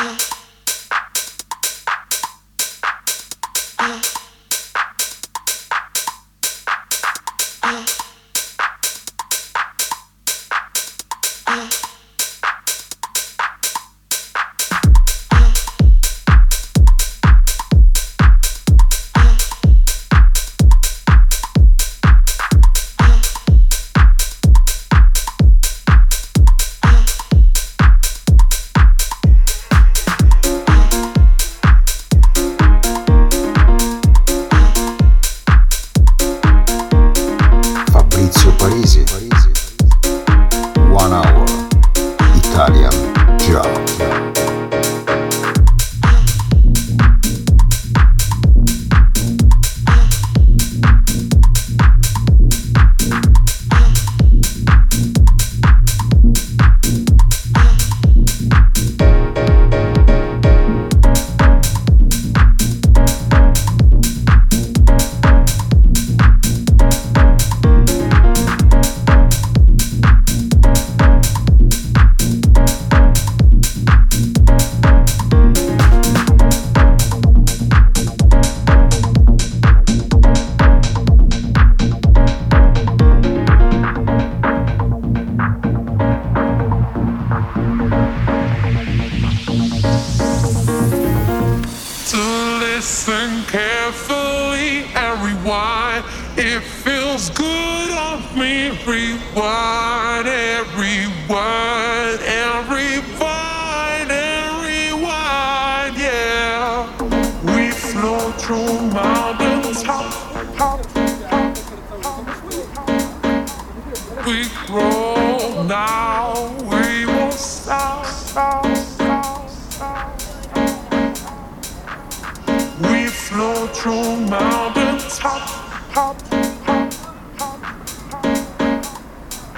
Ah.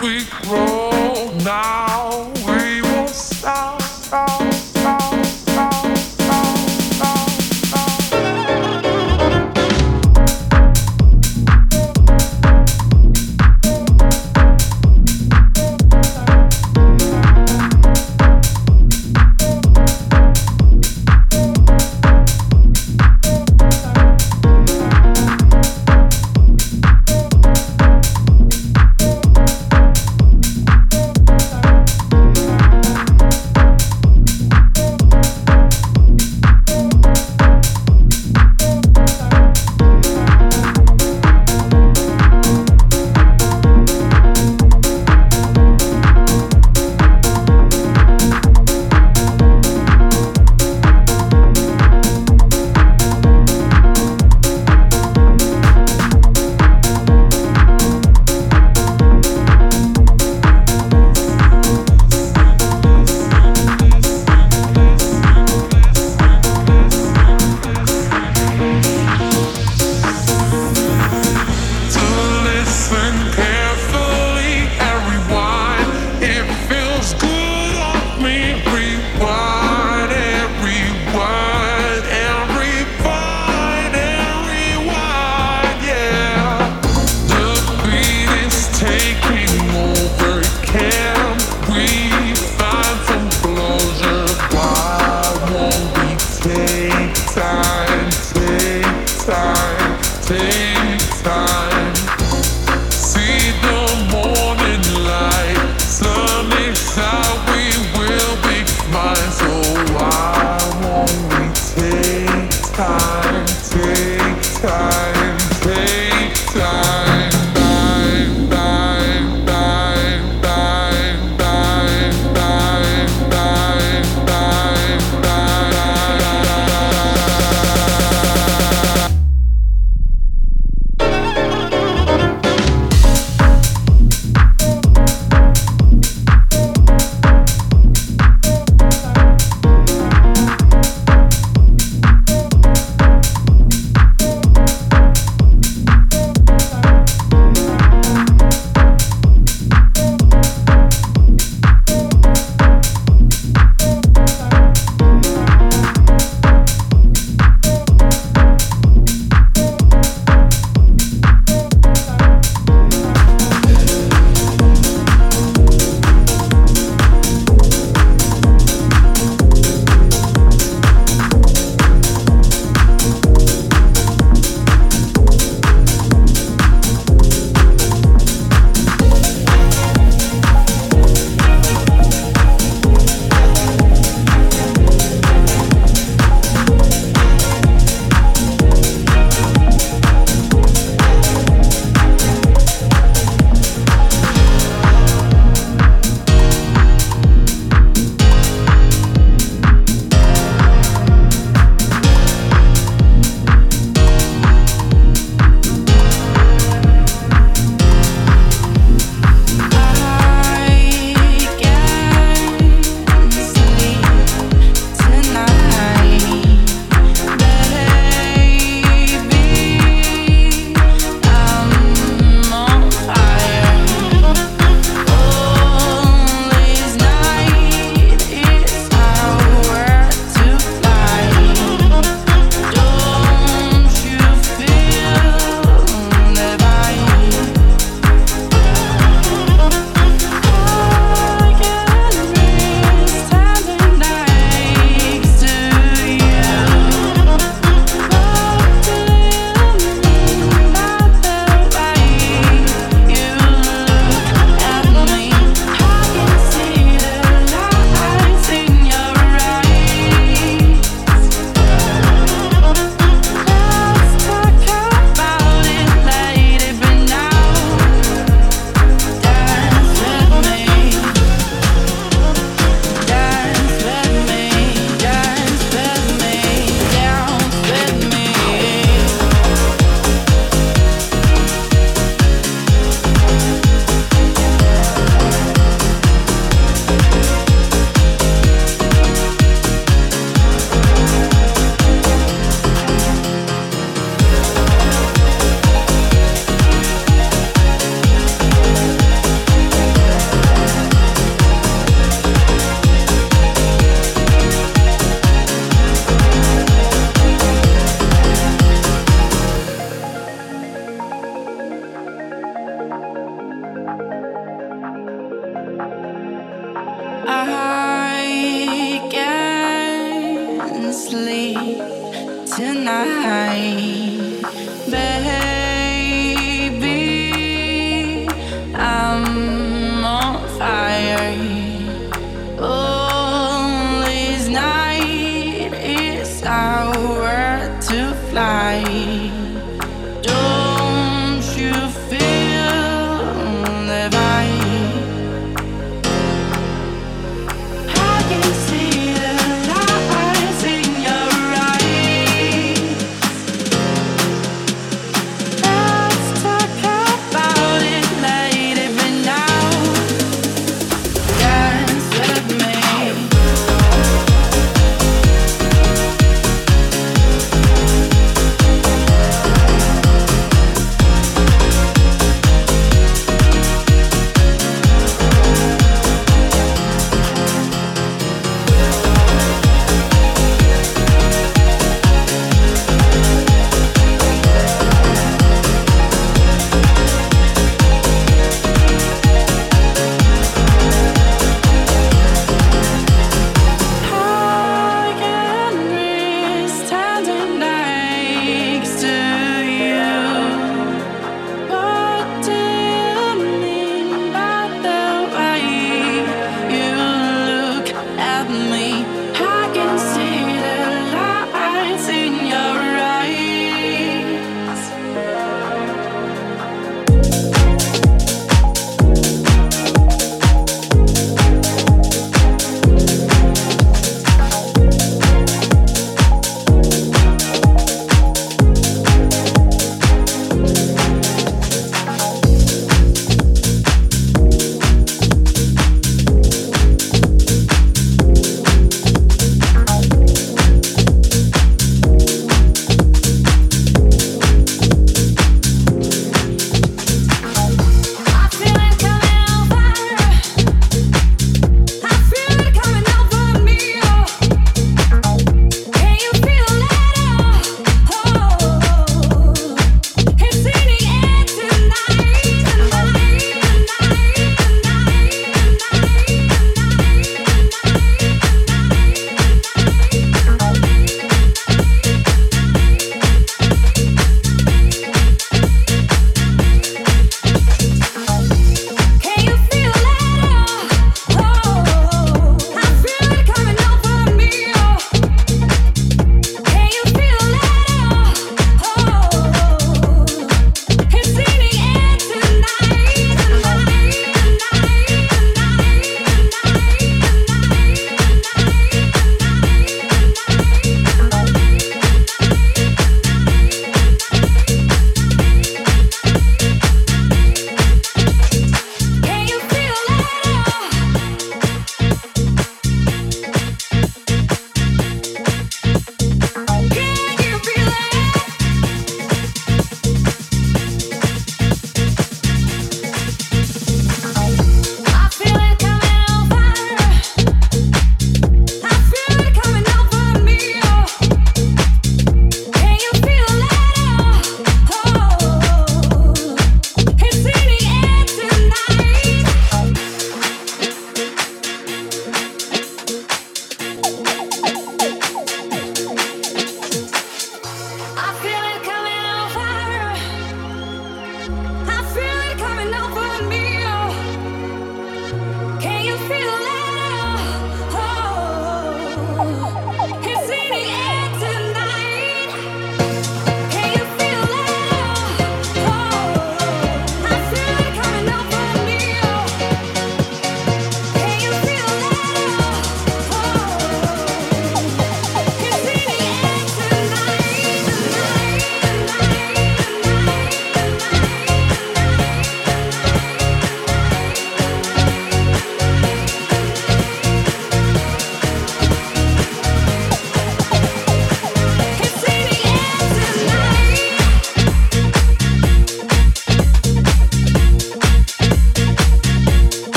We grow now.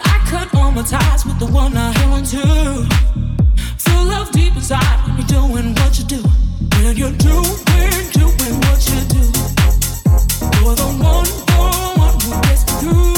I cut all my ties with the one I want to. Feel love deep inside when you're doing what you do. When you're doing, doing what you do. You're the one, the one who gets through.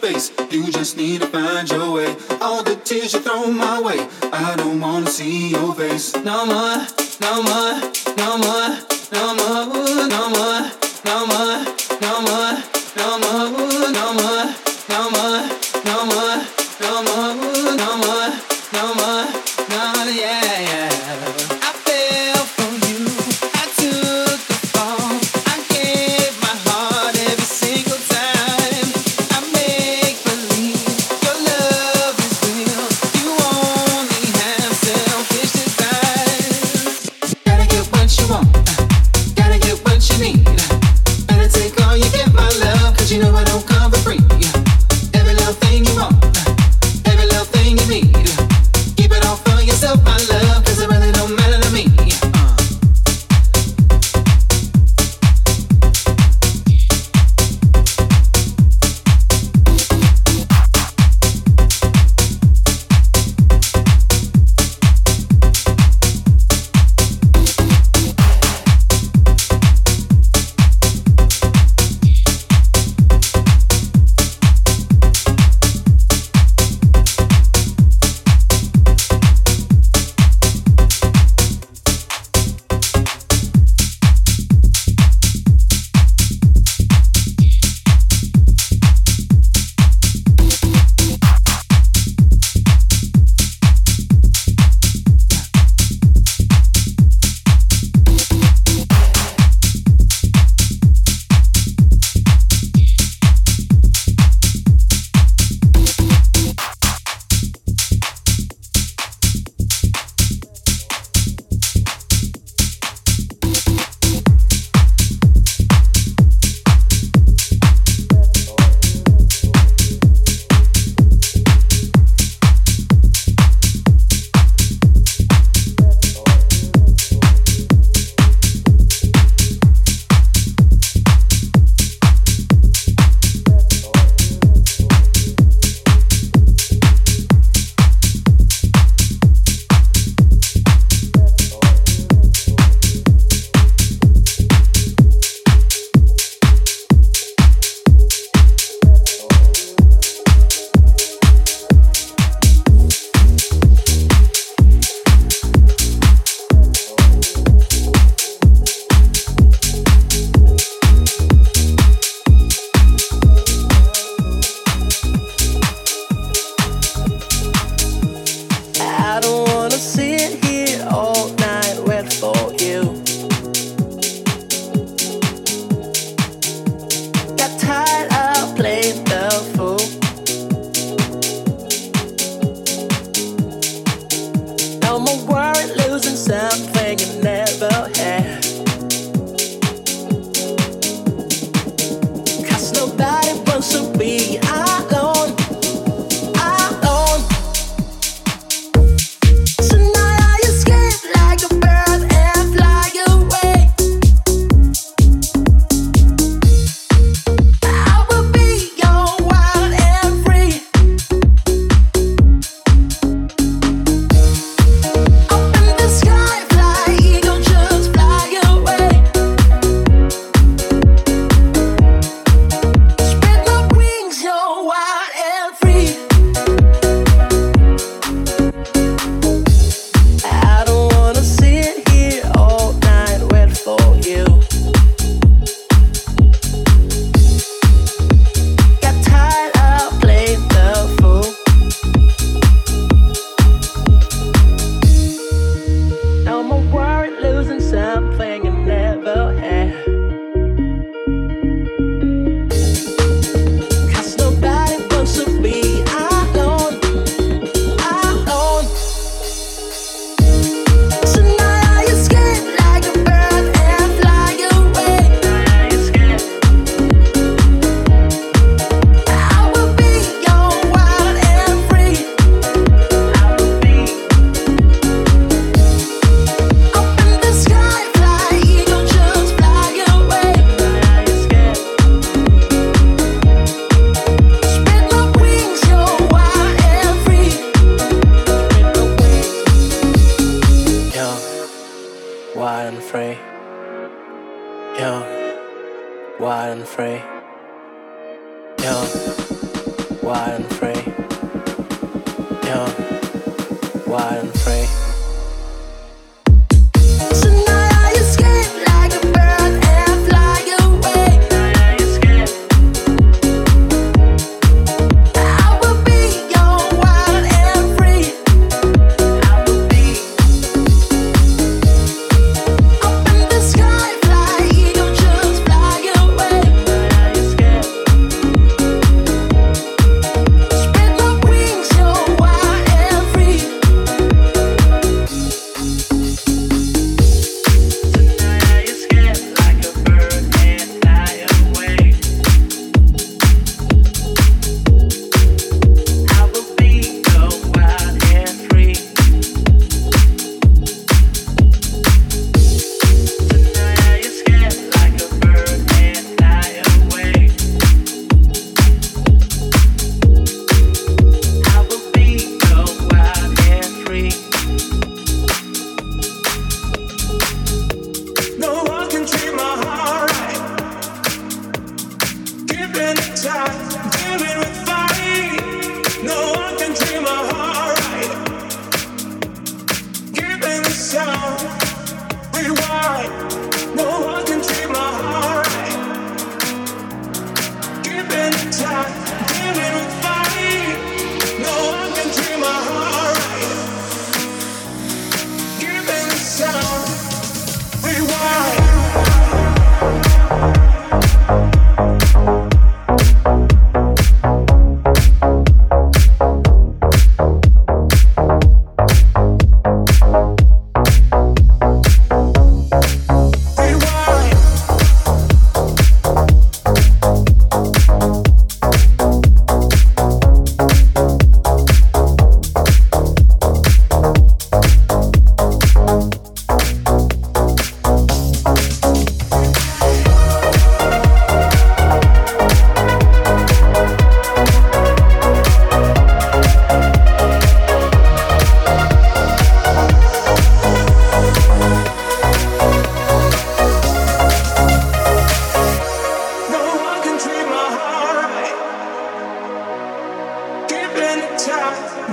You know I don't come for free. Every little thing you want, every little thing you need.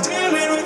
Damn it.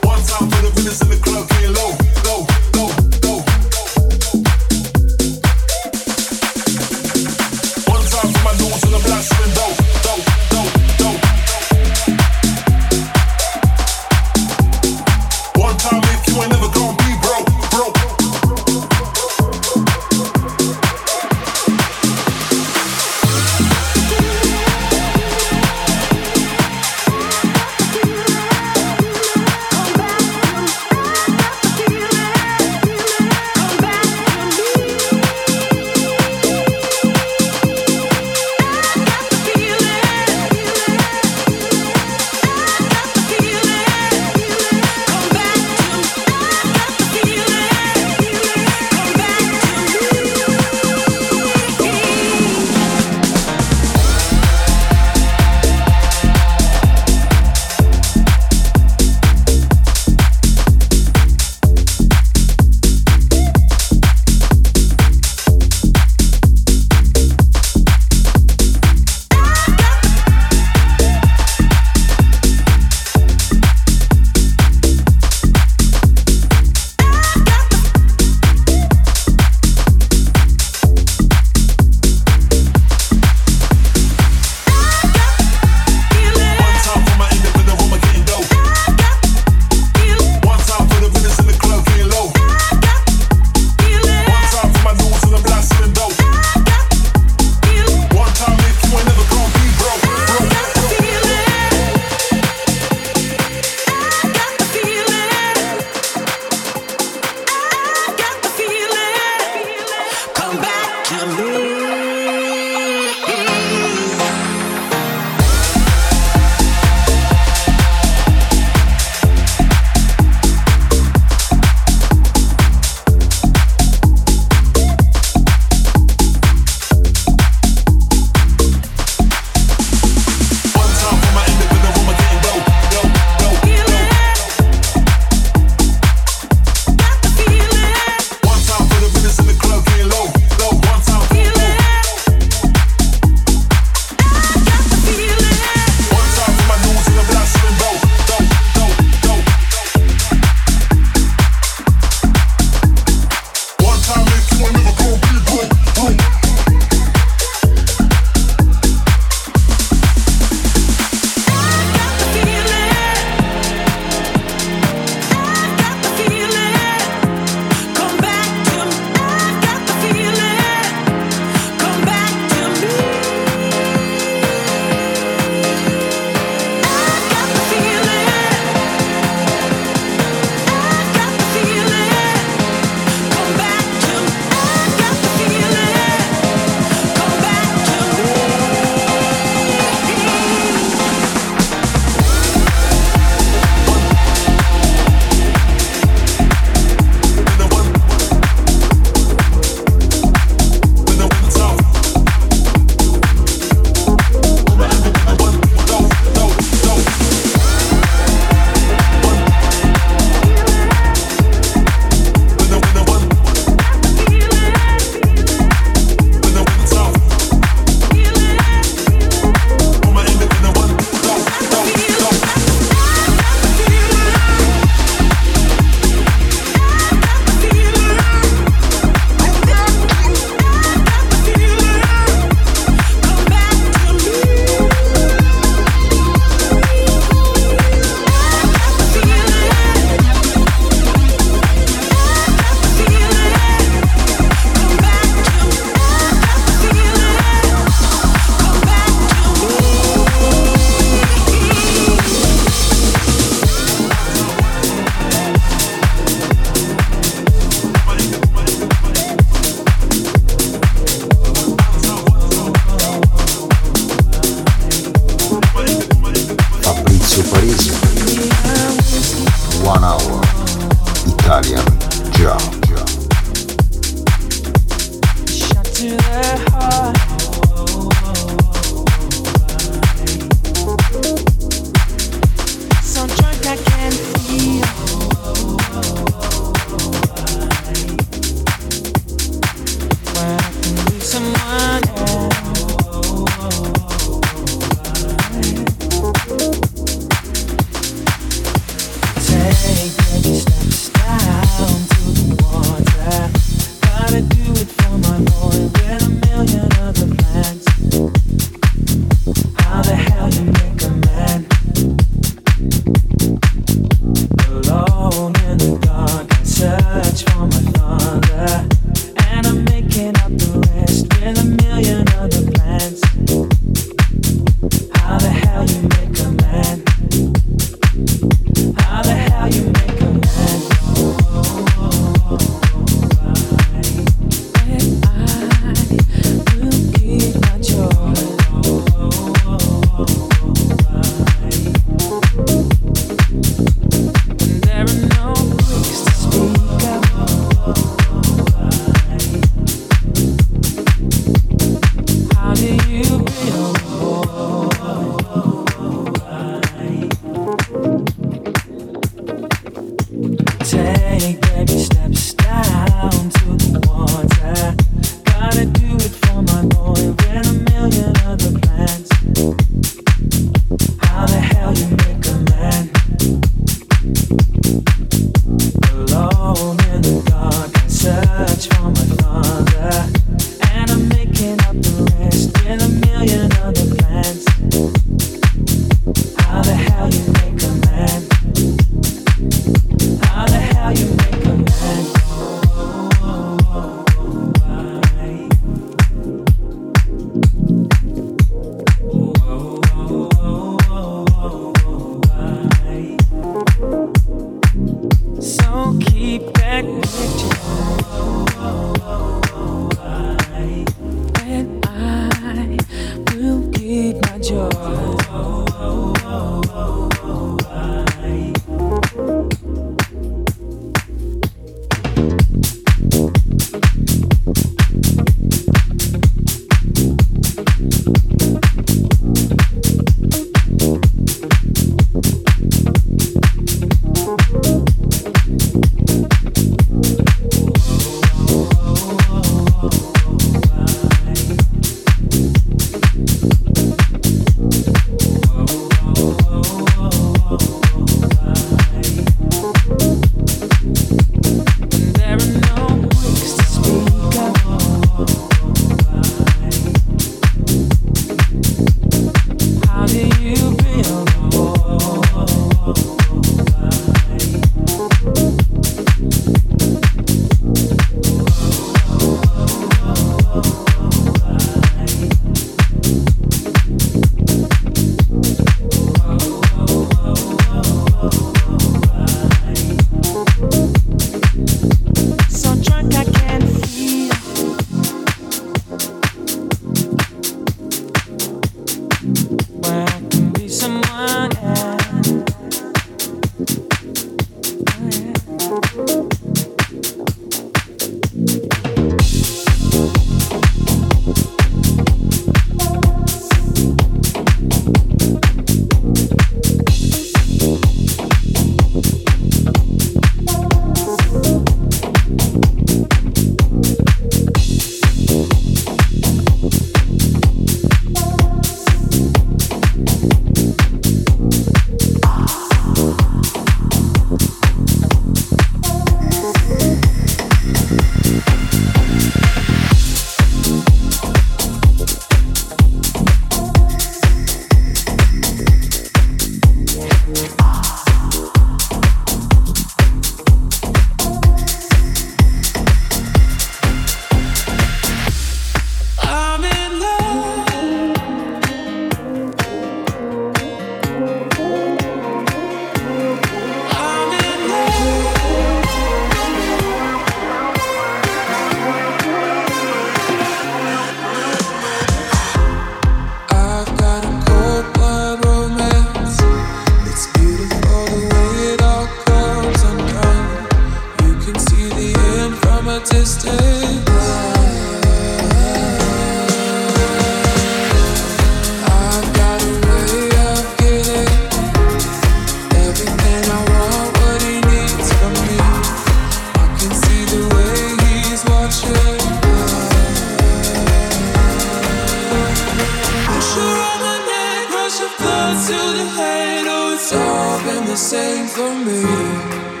away.